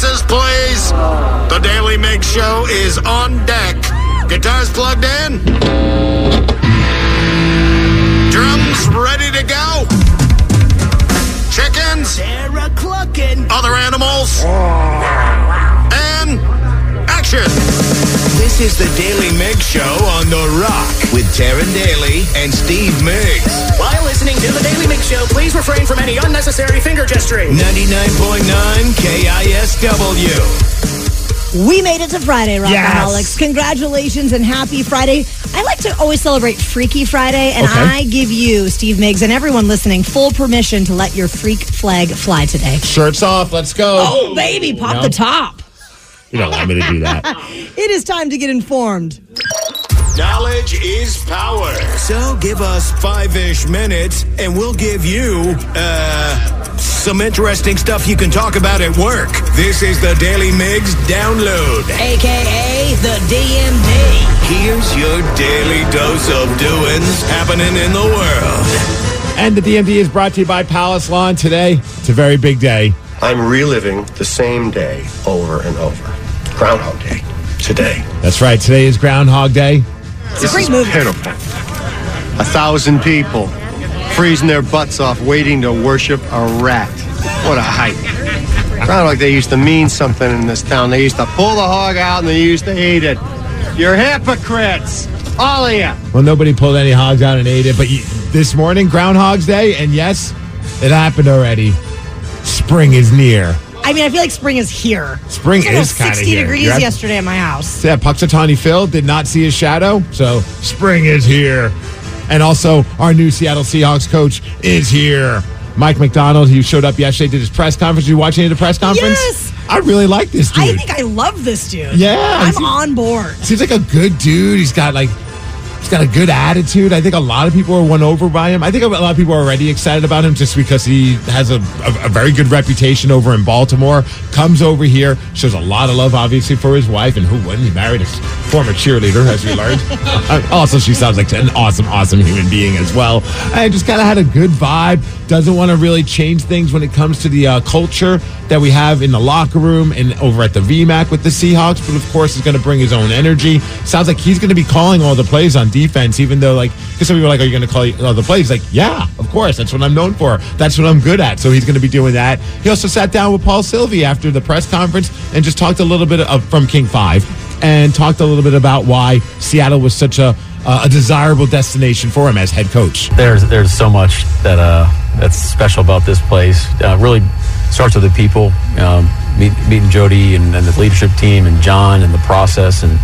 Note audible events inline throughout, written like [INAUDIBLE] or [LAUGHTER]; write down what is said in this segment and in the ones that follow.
Places, please. The Daily Migs Show is on deck. Guitars plugged in. Drums ready to go. Chickens. They're a clucking. Other animals. And action. This is the Daily Migs Show on The Rock with Taryn Daly and Steve Migs. While listening to the Daily Migs Show, please refrain from any unnecessary finger gesturing. 99.9 KISW. We made it to Friday, Rockaholics. Yes. Congratulations and happy Friday. I like to always celebrate Freaky Friday, and Okay. I give you, Steve Migs, and everyone listening, full permission to let your freak flag fly today. Shirts off. Let's go. Oh, baby, pop No. the top. You don't want me to do that. [LAUGHS] It is time to get informed. Knowledge is power. So give us five ish minutes and we'll give you, uh, some interesting stuff you can talk about at work. This is the Daily Migs download. AKA the DMD. Here's your daily dose of doings happening in the world. And the DMD is brought to you by Palace Lawn today. It's a very big day. I'm reliving the same day over and over. Groundhog Day. Today. That's right. Today is Groundhog Day. It's a great movie. Pitiful. A thousand people freezing their butts off waiting to worship a rat. What a hype. Groundhog Day used to mean something in this town. They used to pull the hog out and they used to eat it. You're hypocrites. All of you. Well, nobody pulled any hogs out and ate it, but you, this morning, Groundhog's Day, and yes, it happened already. Spring is near. I mean, I feel like spring is here. Spring is kind of 60 here. degrees You're yesterday at my house. Yeah, Punxsutawney Phil did not see his shadow, so spring is here. And also, our new Seattle Seahawks coach is here. Mike Macdonald, who showed up yesterday, did his press conference. You watching the press conference? Yes. I really like this dude. I think I love this dude. Yeah, I'm he- on board. Seems like a good dude. He's got like he's got a good attitude. I think a lot of people are won over by him. I think a lot of people are already excited about him just because he has a, a, a very good reputation over in Baltimore. Comes over here, shows a lot of love, obviously, for his wife, and who wouldn't? He married a former cheerleader, as we learned. [LAUGHS] Uh, also, she sounds like an awesome, awesome human being as well. I just kind of had a good vibe. Doesn't want to really change things when it comes to the uh, culture that we have in the locker room and over at the VMAC with the Seahawks, but of course, is going to bring his own energy. Sounds like he's going to be calling all the plays on defense, even though, like, because some people are like, Are you going to call all the plays? Like, yeah, of course. That's what I'm known for. That's what I'm good at. So he's going to be doing that. He also sat down with Paul Silvi after the press conference and just talked a little bit of, from King 5 and talked a little bit about why Seattle was such a, uh, a desirable destination for him as head coach. There's there's so much that uh, that's special about this place. Uh, really starts with the people, um, meet, meeting Jody and, and the leadership team, and John and the process, and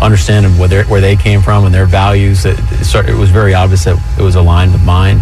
understanding where where they came from and their values. It, it, it was very obvious that it was aligned with mine,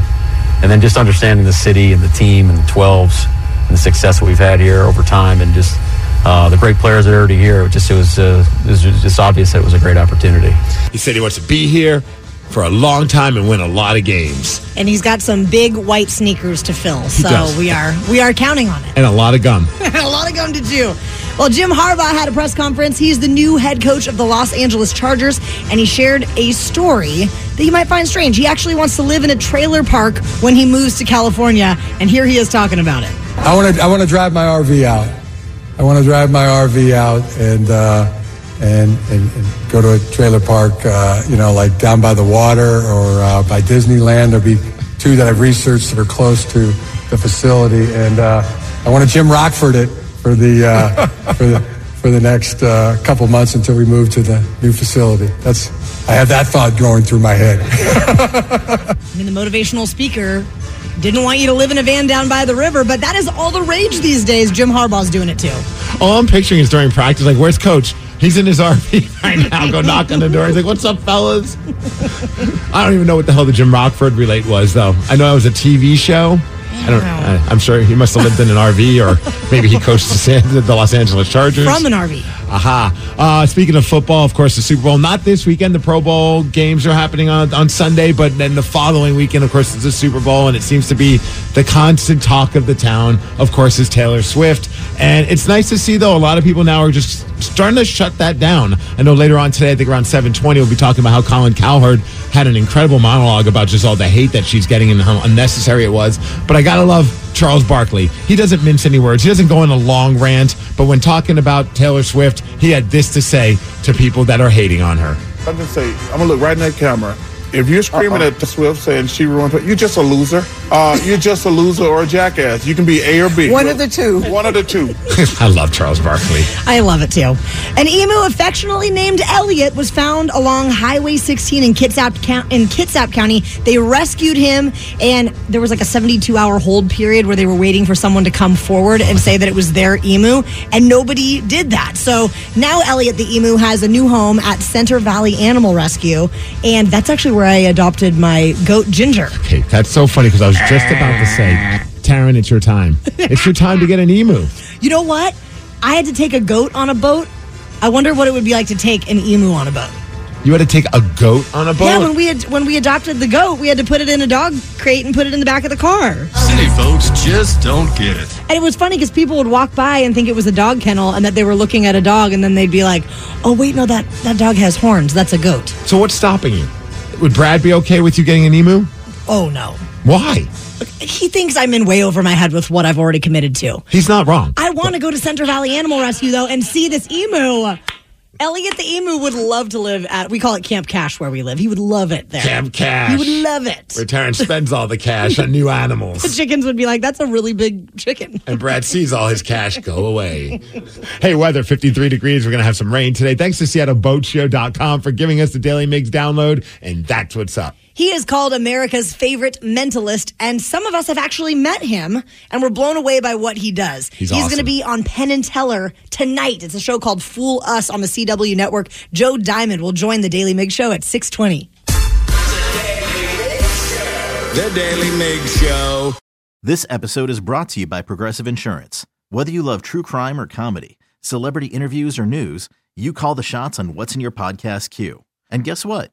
and then just understanding the city and the team and the 12s and the success that we've had here over time, and just. Uh, the great players that are already here. It just it was, uh, it was just obvious that it was a great opportunity. He said he wants to be here for a long time and win a lot of games And he's got some big white sneakers to fill. So we are we are counting on it. and a lot of gum. [LAUGHS] a lot of gum to chew. Well, Jim Harbaugh had a press conference. He's the new head coach of the Los Angeles Chargers, and he shared a story that you might find strange. He actually wants to live in a trailer park when he moves to California, and here he is talking about it. I want to I want to drive my RV out. I want to drive my RV out and uh, and, and and go to a trailer park, uh, you know, like down by the water or uh, by Disneyland, There'll be two that I've researched that are close to the facility, and uh, I want to Jim Rockford it for the uh, [LAUGHS] for the for the next uh, couple months until we move to the new facility. That's I have that thought going through my head. [LAUGHS] I mean, the motivational speaker didn't want you to live in a van down by the river, but that is all the rage these days. Jim Harbaugh's doing it too. All I'm picturing is during practice, like, where's coach? He's in his [LAUGHS] RV right now. Go knock on the door. He's like, "What's up, fellas?" [LAUGHS] I don't even know what the hell the Jim Rockford relate was, though. I know it was a TV show. I don't. I, I'm sure he must have lived in an RV, or [LAUGHS] maybe he coached the, San, the Los Angeles Chargers From an RV. Aha. Uh, speaking of football, of course, the Super Bowl, not this weekend. The Pro Bowl games are happening on, on Sunday, but then the following weekend, of course, is the Super Bowl, and it seems to be the constant talk of the town, of course, is Taylor Swift. And it's nice to see, though, a lot of people now are just starting to shut that down. I know later on today, I think around 720, we'll be talking about how Colin Cowherd had an incredible monologue about just all the hate that she's getting and how unnecessary it was. But I got to love Charles Barkley. He doesn't mince any words. He doesn't go on a long rant, but when talking about Taylor Swift, he had this to say to people that are hating on her. I'm gonna say, I'm gonna look right in that camera. If you're screaming at the Swift saying she ruined, it, you're just a loser. Uh, you're just a loser or a jackass. You can be A or B. One of the two. One of the two. [LAUGHS] I love Charles Barkley. I love it too. An emu affectionately named Elliot was found along Highway 16 in Kitsap, Coun- in Kitsap County. They rescued him, and there was like a 72 hour hold period where they were waiting for someone to come forward and say that it was their emu, and nobody did that. So now Elliot the emu has a new home at Center Valley Animal Rescue, and that's actually where I adopted my goat Ginger. Okay, that's so funny because I was just about to say, Taryn, it's your time. It's your time to get an emu. [LAUGHS] You know what? I had to take a goat on a boat. I wonder what it would be like to take an emu on a boat. You had to take a goat on a boat? Yeah, when we had when we adopted the goat, we had to put it in a dog crate and put it in the back of the car. City folks just don't get it. And it was funny because people would walk by and think it was a dog kennel and that they were looking at a dog, and then they'd be like, "Oh wait, no that that dog has horns. That's a goat." So what's stopping you? Would Brad be okay with you getting an emu? Oh no, Why? he thinks I'm in way over my head with what I've already committed to. He's not wrong. I want to go to Center Valley Animal Rescue though and see this emu. Elliot the emu would love to live at. We call it Camp Cash where we live. He would love it there. Camp Cash. He would love it. Where Taryn spends all the cash on new animals. [LAUGHS] The chickens would be like, "That's a really big chicken." And Brad sees all his cash go away. [LAUGHS] Hey, weather 53 degrees. We're going to have some rain today. Thanks to SeattleBoatShow.com for giving us the Daily Migs download. And that's what's up. He is called America's favorite mentalist, and some of us have actually met him and we're blown away by what he does. He's going awesome. to be on Penn and Teller tonight. It's a show called Fool Us on the CW network. Joe Diamond will join the Daily Mig Show at 620. The Daily Mig Show. This episode is brought to you by Progressive Insurance. Whether you love true crime or comedy, celebrity interviews or news, you call the shots on what's in your podcast queue. And guess what?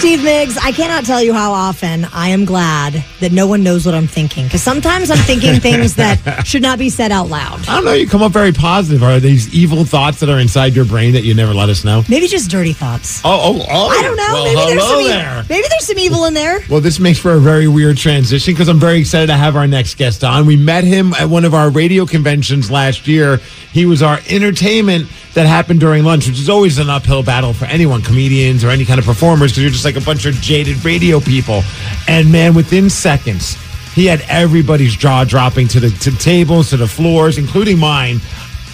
Steve Migs, I cannot tell you how often I am glad that no one knows what I'm thinking. Because sometimes I'm thinking [LAUGHS] things that should not be said out loud. I don't know. You come up very positive. Are these evil thoughts that are inside your brain that you never let us know? Maybe just dirty thoughts. Oh, oh, oh. I don't know. Well, maybe there's hello some e- there. maybe there's some evil in there. Well, this makes for a very weird transition because I'm very excited to have our next guest on. We met him at one of our radio conventions last year. He was our entertainment that happened during lunch, which is always an uphill battle for anyone, comedians or any kind of performers, because you're just like a bunch of jaded radio people. And man, within seconds, he had everybody's jaw dropping to the to tables, to the floors, including mine.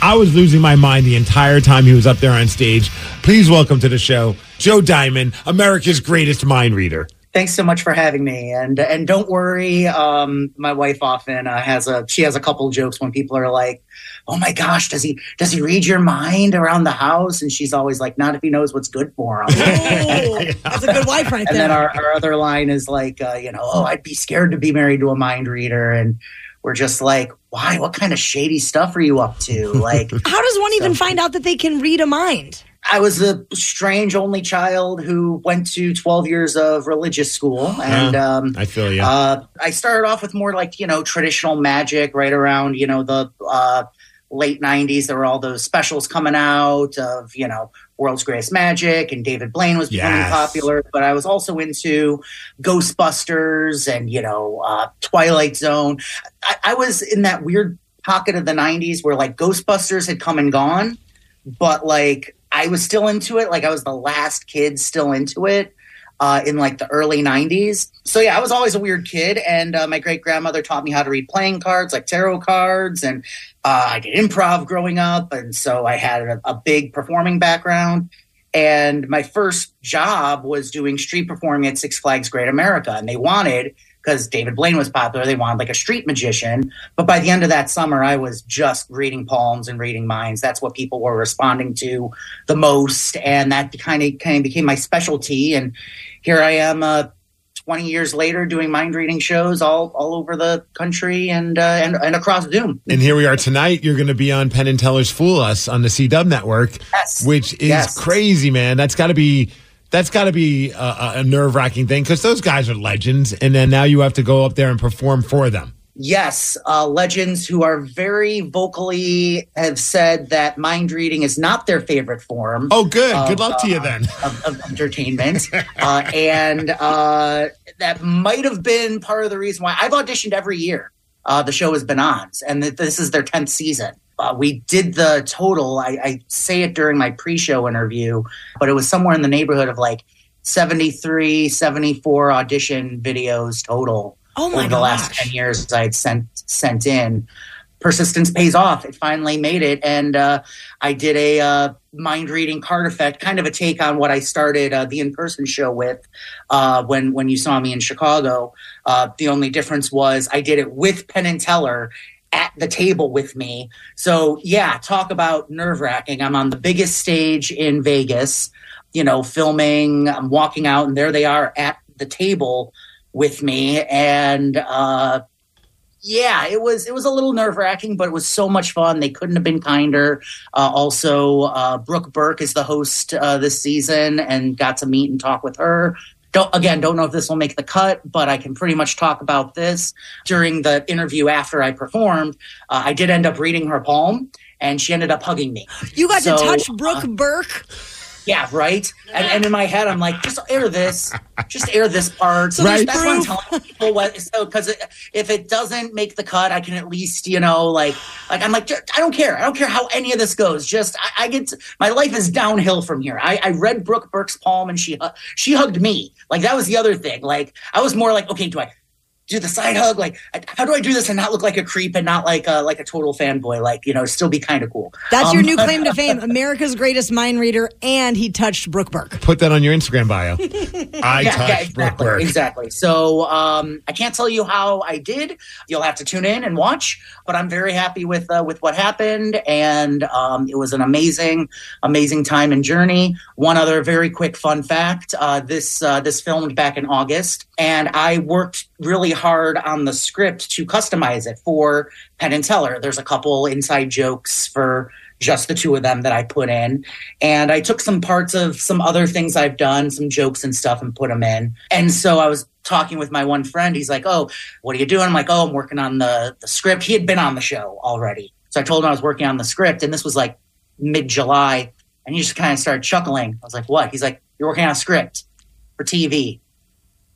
I was losing my mind the entire time he was up there on stage. Please welcome to the show, Joe Diamond, America's greatest mind reader. Thanks so much for having me, and and don't worry. Um, my wife often uh, has a she has a couple jokes when people are like, "Oh my gosh, does he does he read your mind around the house?" And she's always like, "Not if he knows what's good for him." [LAUGHS] That's a good wife right and there. then our, our other line is like, uh, you know, oh, I'd be scared to be married to a mind reader, and we're just like, why? What kind of shady stuff are you up to? Like, [LAUGHS] How does one even find out that they can read a mind? I was a strange only child who went to 12 years of religious school. And Yeah, um, I feel you. uh, I started off with more like, you know, traditional magic right around, you know, the uh, late 90s. There were all those specials coming out of, you know, World's Greatest Magic and David Blaine was becoming Yes. popular. But I was also into Ghostbusters and, you know, uh, Twilight Zone. I, I was in that weird pocket of the 90s where like Ghostbusters had come and gone but like I was still into it. Like I was the last kid still into it uh, in like the early '90s. So yeah, I was always a weird kid, and uh, my great grandmother taught me how to read playing cards, like tarot cards, and uh, I did improv growing up, and so I had a, a big performing background. And my first job was doing street performing at Six Flags Great America, and they wanted because David Blaine was popular. They wanted like a street magician. But by the end of that summer, I was just reading palms and reading minds. That's what people were responding to the most, and that kind of kind of became my specialty. And here I am, uh, twenty years later, doing mind reading shows all all over the country and uh, and and across Doom. And here we are tonight. You're going to be on Penn and Teller's Fool Us on the C Dub Network, which is Yes. crazy, man. That's got to be that's got to be a, a nerve wracking thing because those guys are legends, and then now you have to go up there and perform for them. Yes, uh, legends who are very vocally have said that mind reading is not their favorite form. Oh, good. of, Good luck to you uh, then. Of, of entertainment, uh, and uh, that might have been part of the reason why I've auditioned every year. Uh, the show has been on, and th- this is their tenth season. Uh, we did the total. I, I say it during my pre-show interview, but it was somewhere in the neighborhood of like 73, 74 audition videos total Oh my over the last 10 years I had sent sent in. Persistence pays off. It finally made it. And uh, I did a uh, mind reading card effect, kind of a take on what I started uh, the in person show with uh, when, when you saw me in Chicago. Uh, the only difference was I did it with Penn and Teller at the table with me. So, yeah, talk about nerve wracking. I'm on the biggest stage in Vegas, you know, filming. I'm walking out, and there they are at the table with me. And, uh, yeah, it was it was a little nerve wracking, but it was so much fun. They couldn't have been kinder. Uh, also, uh, Brooke Burke is the host uh, this season, and got to meet and talk with her. Don't, again, don't know if this will make the cut, but I can pretty much talk about this during the interview after I performed. Uh, I did end up reading her poem, and she ended up hugging me. You got So, to touch uh, Brooke Burke. Yeah, right. And, and in my head, I'm like, just air this, just air this part. So there's that's what I'm telling people. What so because if it doesn't make the cut, I can at least you know like like I'm like I don't care. I don't care how any of this goes. Just I, I get to, my life is downhill from here. I, I read Brooke Burke's palm and she she hugged me. Like that was the other thing. Like I was more like, okay, do I do the side hug? Like how do I do this and not look like a creep and not like a like a total fanboy? Like you know, still be kind of cool. That's your Um, new claim to [LAUGHS] fame America's greatest mind reader, and he touched Brooke Burke. Put that on your Instagram bio. [LAUGHS] I Yeah, touched yeah, Brooke exactly, Burke. exactly. So um, I can't tell you how I did. You'll have to tune in and watch. But I'm very happy with uh, with what happened, and um, it was an amazing, amazing time and journey. One other very quick fun fact: uh, this uh, this filmed back in August, and I worked really hard on the script to customize it for Penn and Teller. There's a couple inside jokes for just the two of them that I put in. And I took some parts of some other things I've done, some jokes and stuff, and put them in. And so I was talking with my one friend. He's like, "Oh, what are you doing?" I'm like, "Oh, I'm working on the the script." He had been on the show already, so I told him I was working on the script, and this was like mid July, and he just kind of started chuckling. I was like, "What?" He's like, "You're working on a script for TV."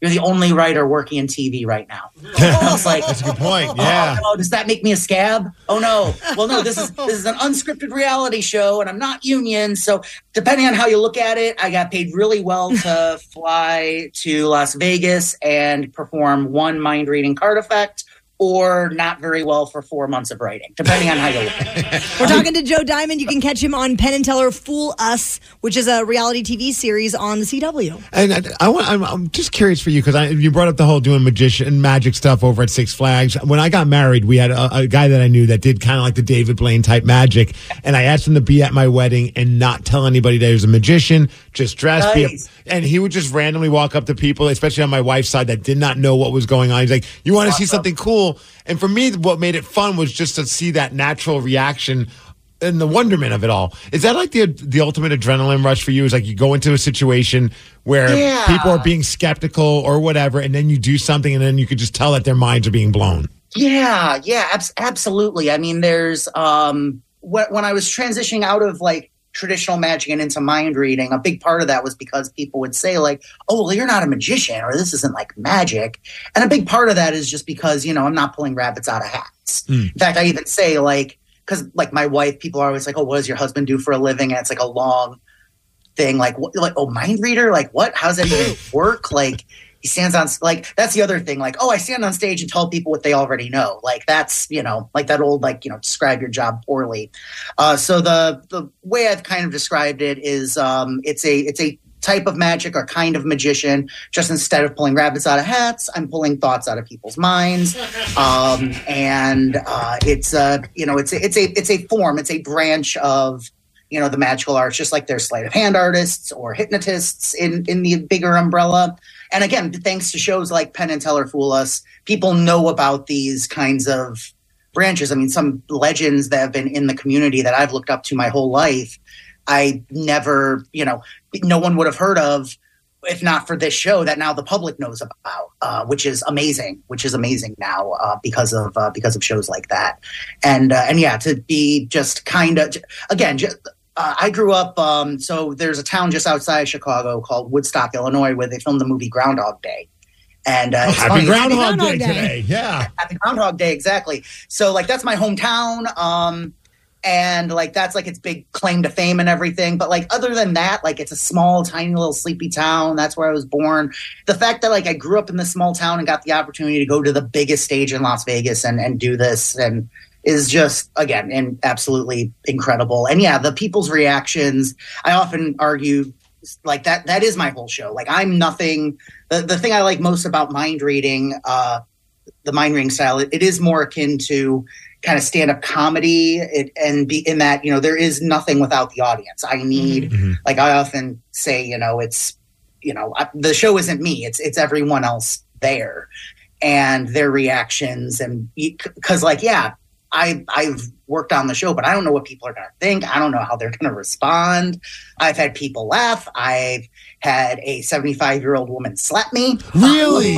You're the only writer working in TV right now. [LAUGHS] I was like, That's a good point. Oh, yeah. Oh, no, does that make me a scab? Oh no. Well, no. This is [LAUGHS] this is an unscripted reality show, and I'm not union. So depending on how you look at it, I got paid really well [LAUGHS] to fly to Las Vegas and perform one mind reading card effect. Or not very well for four months of writing, depending on how you look. [LAUGHS] We're talking to Joe Diamond. You can catch him on Penn and Teller Fool Us, which is a reality TV series on the CW. And I, I want, I'm, I'm just curious for you because you brought up the whole doing magician magic stuff over at Six Flags. When I got married, we had a, a guy that I knew that did kind of like the David Blaine type magic, and I asked him to be at my wedding and not tell anybody that he was a magician, just dress. Be a, and he would just randomly walk up to people, especially on my wife's side, that did not know what was going on. He's like, "You want to see something cool?" And for me, what made it fun was just to see that natural reaction and the wonderment of it all. Is that like the the ultimate adrenaline rush for you? Is like you go into a situation where Yeah. people are being skeptical or whatever, and then you do something, and then you could just tell that their minds are being blown. Yeah, yeah, abs- absolutely. I mean, there's um when I was transitioning out of like traditional magic and into mind reading, a big part of that was because people would say like, "Oh, well, you're not a magician, or this isn't like magic," and a big part of that is just because you know I'm not pulling rabbits out of hats. Hmm. In fact, I even say like, because like my wife, people are always like, "Oh, what does your husband do for a living?" And it's like a long thing, like, what, like, oh, mind reader, like, what? How does that even work? Like, he stands on like that's the other thing like oh i stand on stage and tell people what they already know. Like that's you know like that old like you know describe your job poorly. Uh, so the the way i've kind of described it is um, it's a it's a type of magic or kind of magician. Just instead of pulling rabbits out of hats i'm pulling thoughts out of people's minds. Um, and uh, it's a you know it's a, it's a it's a form it's a branch of you know the magical arts just like there's sleight of hand artists or hypnotists in in the bigger umbrella and again thanks to shows like penn and teller fool us people know about these kinds of branches. I mean some legends that have been in the community that i've looked up to my whole life i never you know no one would have heard of if not for this show that now the public knows about, uh, which is amazing, which is amazing now uh, because of uh, because of shows like that, and uh, and yeah, to be just kind of again, just, uh, I grew up. Um, so there's a town just outside of Chicago called Woodstock, Illinois, where they filmed the movie Groundhog Day. And uh, it's Happy funny- Groundhog Day today. Yeah. Happy Groundhog Day, exactly. So like that's my hometown. Um and like that's like its big claim to fame and everything. But like other than that, like it's a small, tiny little sleepy town. That's where I was born. The fact that like I grew up in this small town and got the opportunity to go to the biggest stage in Las Vegas and and do this and is just again and absolutely incredible. And yeah, the people's reactions. I often argue like that that is my whole show. Like I'm nothing the, the thing I like most about mind reading, uh the mind reading style, it, it is more akin to kind of stand up comedy it, and be in that, you know, there is nothing without the audience. I need like I often say, you know, it's you know, I, the show isn't me, it's it's everyone else there and their reactions and because like yeah I, I've worked on the show, but I don't know what people are going to think. I don't know how they're [LAUGHS] going to respond. I've had people laugh. I've had a 75 year old woman slap me. Really?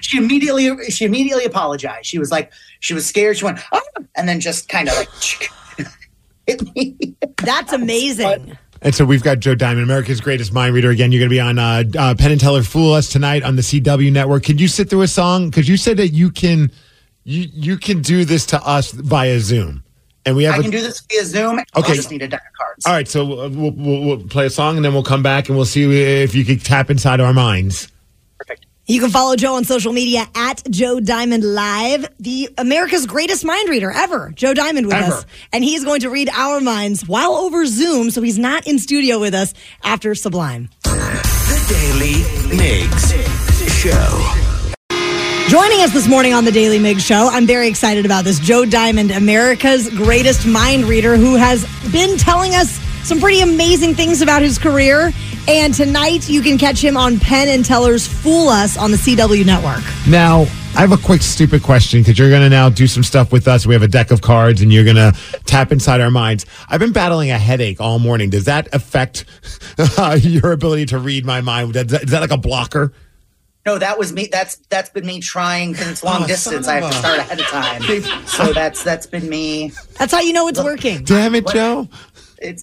She immediately she immediately apologized. She was like she was scared. She went ah, and then just kind of like [LAUGHS] hit me. That's amazing. And so we've got Joe Diamond, America's greatest mind reader. Again, you're going to be on uh, uh, Penn and Teller Fool Us tonight on the CW network. Could you sit through a song? Because you said that you can, you you can do this to us via Zoom, and we have. I a- can do this via Zoom. Okay. I just need a deck of cards. All right, so we'll, we'll, we'll play a song, and then we'll come back and we'll see if you can tap inside our minds. Perfect. You can follow Joe on social media at Joe Diamond Live, the America's greatest mind reader ever, Joe Diamond with Ever. us. And he's going to read our minds while over Zoom, so he's not in studio with us after Sublime. The Daily Migs Show. Joining us this morning on the Daily Mig Show, I'm very excited about this. Joe Diamond, America's greatest mind reader, who has been telling us some pretty amazing things about his career. And tonight you can catch him on Penn and Teller's Fool Us on the CW network. Now, I have a quick, stupid question because you're going to now do some stuff with us. We have a deck of cards and you're going to tap inside our minds. I've been battling a headache all morning. Does that affect [LAUGHS] uh, your ability to read my mind? Is that like a blocker? No, that was me. That's that's been me trying because it's long Oh, distance. I have to start ahead of time. so that's that's been me. That's how you know it's working. Damn it, Joe. It's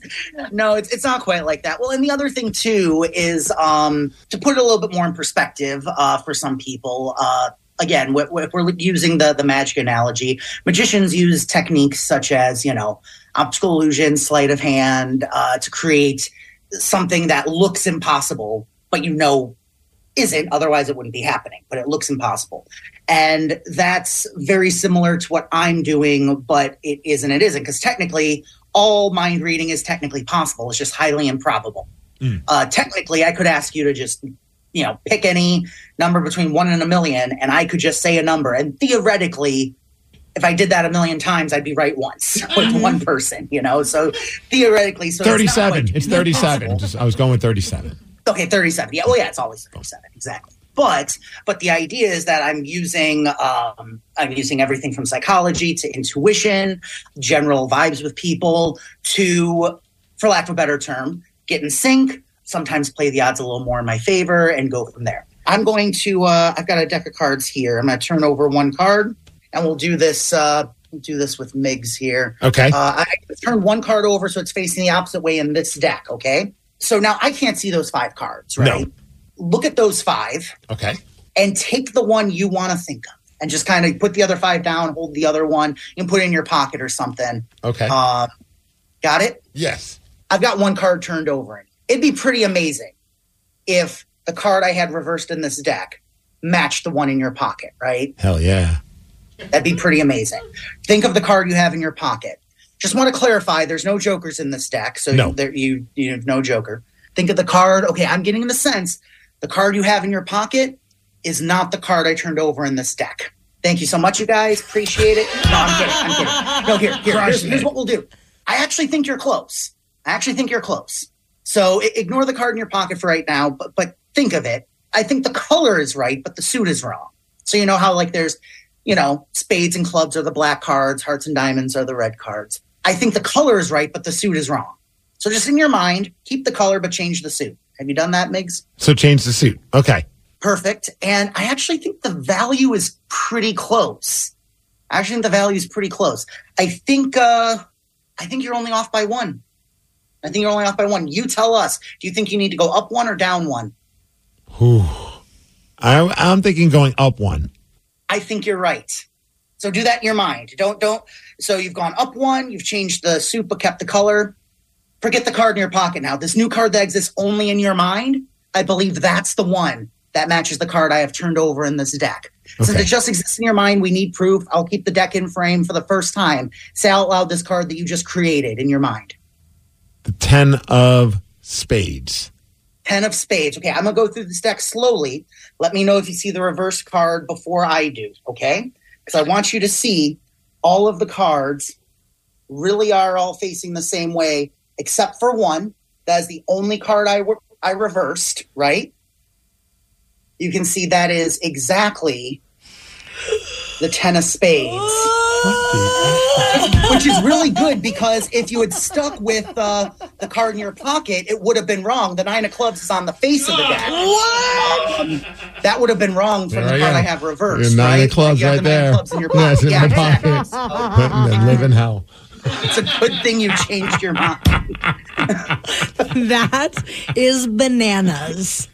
no, it's it's not quite like that. Well, and the other thing too is um, to put it a little bit more in perspective uh, for some people. Uh, again, if if we're using the the magic analogy, magicians use techniques such as you know optical illusion, sleight of hand uh, to create something that looks impossible, but you know isn't. Otherwise, it wouldn't be happening. But it looks impossible, and that's very similar to what I'm doing, but it isn't. It isn't because technically, all mind reading is technically possible. It's just highly improbable. Uh, technically, I could ask you to just you know pick any number between one and a million, and I could just say a number, and theoretically. If I did that a million times, I'd be right once [LAUGHS] with one person, you know. So theoretically, so it's not 37. quite It's 37. Just, I was going with 37. Okay, 37. Yeah, well, yeah, it's always 37. Exactly. But but the idea is that I'm using um, I'm using everything from psychology to intuition, general vibes with people, to, for lack of a better term, get in sync. Sometimes play the odds a little more in my favor and go from there. I'm going to. Uh, I've got a deck of cards here. I'm going to turn over one card, and we'll do this. Uh, we'll do this with Migs here. Okay. Uh, I turned one card over so it's facing the opposite way in this deck. Okay. So now I can't see those five cards, right? No. Look at those five Okay. and take the one you want to think of and just kind of put the other five down, hold the other one, and put it in your pocket or something. Okay. Uh, got it? yes. I've got one card turned over. It'd be pretty amazing if the card I had reversed in this deck matched the one in your pocket, right? Hell yeah. That'd be pretty amazing. Think of the card you have in your pocket. Just want to clarify: there's no jokers in this deck, so No. you, there, you you have no joker. Think of the card. Okay, I'm getting the sense the card you have in your pocket is not the card I turned over in this deck. Thank you so much, you guys. Appreciate it. No, I'm kidding. I'm kidding. No, here, here. Here's, here's what we'll do. I actually think you're close. I actually think you're close. So ignore the card in your pocket for right now, but but think of it. I think the color is right, but the suit is wrong. So you know how like there's, you know, spades and clubs are the black cards, hearts and diamonds are the red cards. I think the color is right, but the suit is wrong. So just in your mind, keep the color but change the suit. Have you done that, Migs? So change the suit. Okay. Perfect. And I actually think the value is pretty close. I actually think the value is pretty close. I think uh I think you're only off by one. I think you're only off by one. You tell us. Do you think you need to go up one or down one? Whew. I, I'm thinking going up one. I think you're right. So do that in your mind. Don't don't. So you've gone up one. You've changed the suit but kept the color. Forget the card in your pocket now. This new card that exists only in your mind. I believe that's the one that matches the card I have turned over in this deck. Since it just exists in your mind, we need proof. I'll keep the deck in frame for the first time. Say out loud this card that you just created in your mind. The 10 of spades. Ten of spades. Okay, I'm gonna go through this deck slowly. Let me know if you see the reverse card before I do. Okay, because I want you to see all of the cards really are all facing the same way, except for one. That is the only card I re- I reversed. Right. You can see that is exactly the ten of spades. Which is really good because if you had stuck with uh, the card in your pocket, it would have been wrong. The nine of clubs is on the face of the deck. Um, that would have been wrong from There the card I have reversed. Your nine right? of clubs You right the nine there. clubs in your Yeah, it's pocket. in Yeah, my exactly. pocket. and then [LAUGHS] live in hell. It's a good thing you changed your mind. [LAUGHS] that is bananas.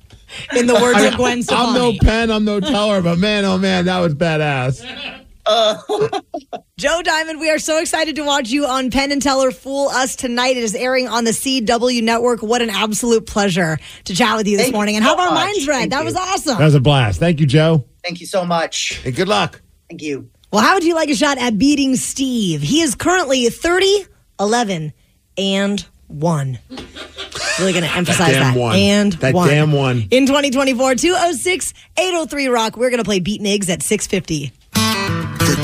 In the words of Gwen I'm no Penn, I'm no Teller, but man, oh man, that was badass. [LAUGHS] Joe Diamond, we are so excited to watch you on Penn and Teller Fool Us tonight. It is airing on the CW network. What an absolute pleasure to chat with you this Thank you morning and so have our much. minds read. Thank that you. was awesome. That was a blast. Thank you, Joe. Thank you so much. Hey, good luck. Thank you. Well, how would you like a shot at beating Steve? He is currently 30, 11, and 1. Really going to emphasize damn that. one. And That 1. damn one. In 2024, 206 803 Rock. We're going to play Beat Migs at 650.